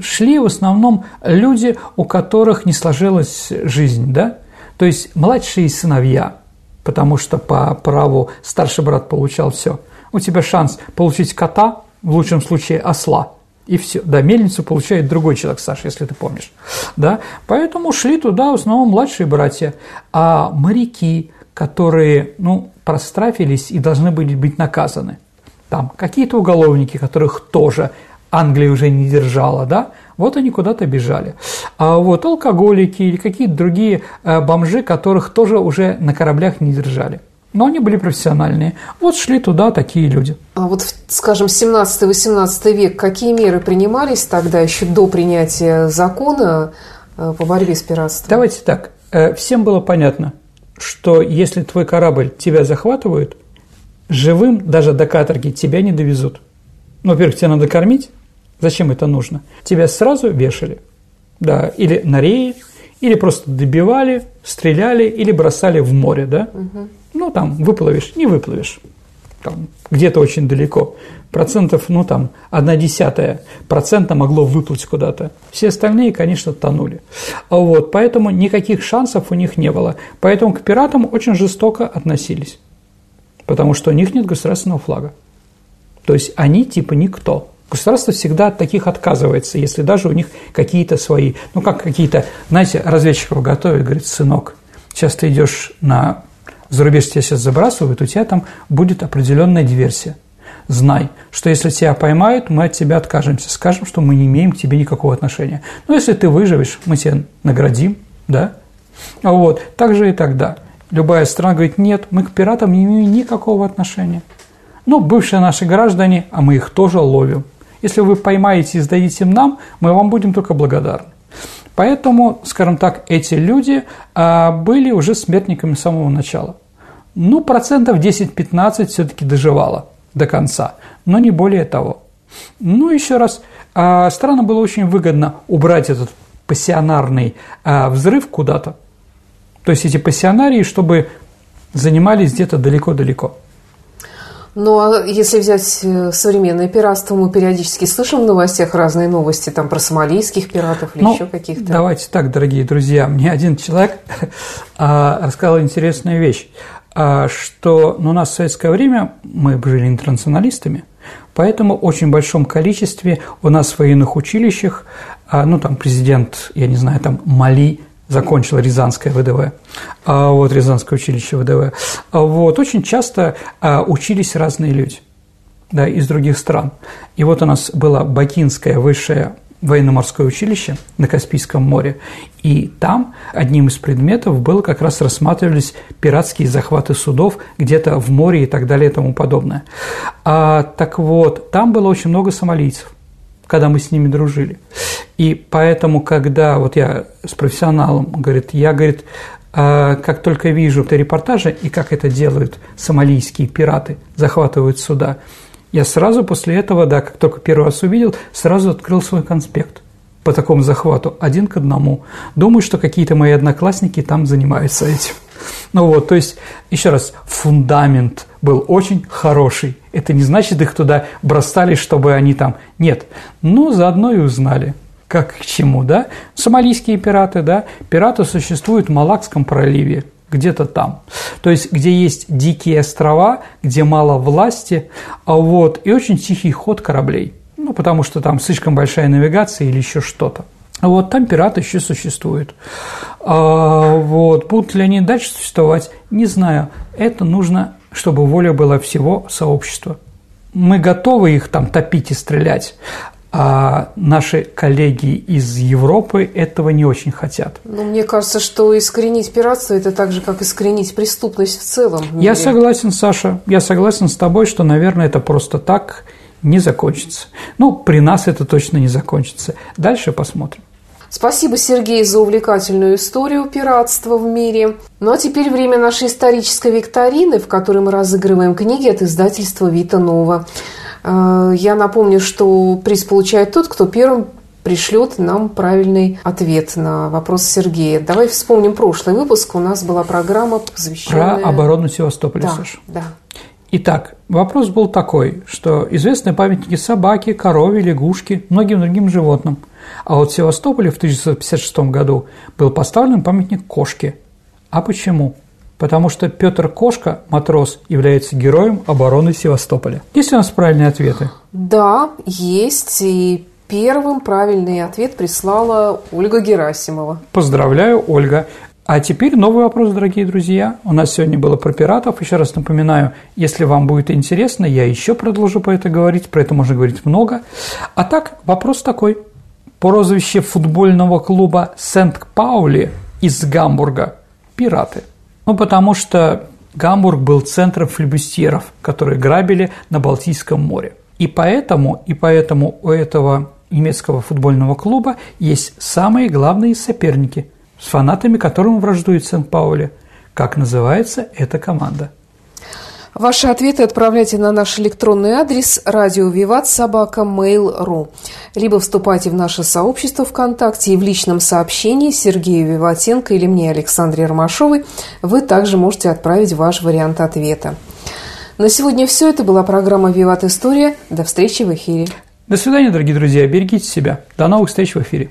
шли в основном люди, у которых не сложилась жизнь, да, то есть младшие сыновья, потому что по праву старший брат получал все. У тебя шанс получить кота, в лучшем случае осла – и все. Да, мельницу получает другой человек, Саша, если ты помнишь. Да? Поэтому шли туда в основном младшие братья. А моряки, которые ну, прострафились и должны были быть наказаны. Там какие-то уголовники, которых тоже Англия уже не держала, да, вот они куда-то бежали. А вот алкоголики или какие-то другие э, бомжи, которых тоже уже на кораблях не держали но они были профессиональные. Вот шли туда такие люди. А вот, скажем, 17-18 век, какие меры принимались тогда, еще до принятия закона, э, по борьбе с пиратством? Давайте так. Э, всем было понятно, что если твой корабль тебя захватывают, живым даже до каторги тебя не довезут. Ну, во-первых, тебя надо кормить. Зачем это нужно? Тебя сразу вешали. Да, или на рее, или просто добивали, стреляли, или бросали в море, да? Угу. Ну, там, выплывешь, не выплывешь. Там, где-то очень далеко. Процентов, ну, там, одна десятая процента могло выплыть куда-то. Все остальные, конечно, тонули. Вот, поэтому никаких шансов у них не было. Поэтому к пиратам очень жестоко относились. Потому что у них нет государственного флага. То есть они типа никто. Государство всегда от таких отказывается, если даже у них какие-то свои, ну как какие-то, знаете, разведчиков готовят, говорит, сынок, сейчас ты идешь на зарубеж, тебя сейчас забрасывают, у тебя там будет определенная диверсия. Знай, что если тебя поймают, мы от тебя откажемся, скажем, что мы не имеем к тебе никакого отношения. Но если ты выживешь, мы тебя наградим, да? Вот, так же и тогда. Любая страна говорит, нет, мы к пиратам не имеем никакого отношения. Но бывшие наши граждане, а мы их тоже ловим. Если вы поймаете и сдадите нам, мы вам будем только благодарны. Поэтому, скажем так, эти люди а, были уже смертниками с самого начала. Ну, процентов 10-15 все-таки доживало до конца, но не более того. Ну, еще раз, а, странно было очень выгодно убрать этот пассионарный а, взрыв куда-то. То есть эти пассионарии, чтобы занимались где-то далеко-далеко. Ну, а если взять э, современное пиратство, мы периодически слышим в новостях разные новости там про сомалийских пиратов или ну, еще каких-то. Давайте так, дорогие друзья. Мне один человек а, рассказал интересную вещь, а, что ну, у нас в советское время мы жили интернационалистами, поэтому в очень большом количестве у нас в военных училищах, а, ну, там президент, я не знаю, там Мали – закончил Рязанское ВДВ, а вот Рязанское училище ВДВ, а вот очень часто а, учились разные люди, да, из других стран. И вот у нас было Бакинское высшее военно-морское училище на Каспийском море, и там одним из предметов было как раз рассматривались пиратские захваты судов где-то в море и так далее и тому подобное. А, так вот, там было очень много сомалийцев – когда мы с ними дружили. И поэтому, когда вот я с профессионалом, говорит, я, говорит, «А, как только вижу это репортажи и как это делают сомалийские пираты, захватывают суда, я сразу после этого, да, как только первый раз увидел, сразу открыл свой конспект по такому захвату, один к одному. Думаю, что какие-то мои одноклассники там занимаются этим. Ну вот, то есть, еще раз, фундамент был очень хороший. Это не значит, их туда бросали, чтобы они там... Нет, но заодно и узнали, как к чему, да? Сомалийские пираты, да? Пираты существуют в Малакском проливе, где-то там. То есть, где есть дикие острова, где мало власти, а вот, и очень тихий ход кораблей. Ну, потому что там слишком большая навигация или еще что-то. Вот там пираты еще существуют. А, вот. Будут ли они дальше существовать, не знаю. Это нужно, чтобы воля была всего сообщества. Мы готовы их там топить и стрелять, а наши коллеги из Европы этого не очень хотят. Ну, мне кажется, что искоренить пиратство – это так же, как искоренить преступность в целом. В я согласен, Саша, я согласен с тобой, что, наверное, это просто так не закончится. Ну, при нас это точно не закончится. Дальше посмотрим. Спасибо, Сергей, за увлекательную историю пиратства в мире. Ну а теперь время нашей исторической викторины, в которой мы разыгрываем книги от издательства «Вита Нова». Э, я напомню, что приз получает тот, кто первым пришлет нам правильный ответ на вопрос Сергея. Давай вспомним прошлый выпуск. У нас была программа, посвященная... Про оборону Севастополя, да, Саша. Да, Итак, вопрос был такой, что известны памятники собаки, корове, лягушки, многим другим животным – а вот в Севастополе в 1956 году был поставлен памятник кошке. А почему? Потому что Петр Кошка, матрос, является героем обороны Севастополя. Есть у нас правильные ответы? Да, есть. И первым правильный ответ прислала Ольга Герасимова. Поздравляю, Ольга. А теперь новый вопрос, дорогие друзья. У нас сегодня было про пиратов. Еще раз напоминаю, если вам будет интересно, я еще продолжу про это говорить. Про это можно говорить много. А так, вопрос такой – прозвище футбольного клуба Сент-Паули из Гамбурга – «Пираты». Ну, потому что Гамбург был центром флебустьеров, которые грабили на Балтийском море. И поэтому, и поэтому у этого немецкого футбольного клуба есть самые главные соперники, с фанатами которым враждует Сен-Паули. Как называется эта команда? Ваши ответы отправляйте на наш электронный адрес радио Виват собака mail.ru либо вступайте в наше сообщество ВКонтакте и в личном сообщении Сергею Виватенко или мне, Александре Ромашовой, вы также можете отправить ваш вариант ответа. На сегодня все. Это была программа «Виват История». До встречи в эфире. До свидания, дорогие друзья. Берегите себя. До новых встреч в эфире.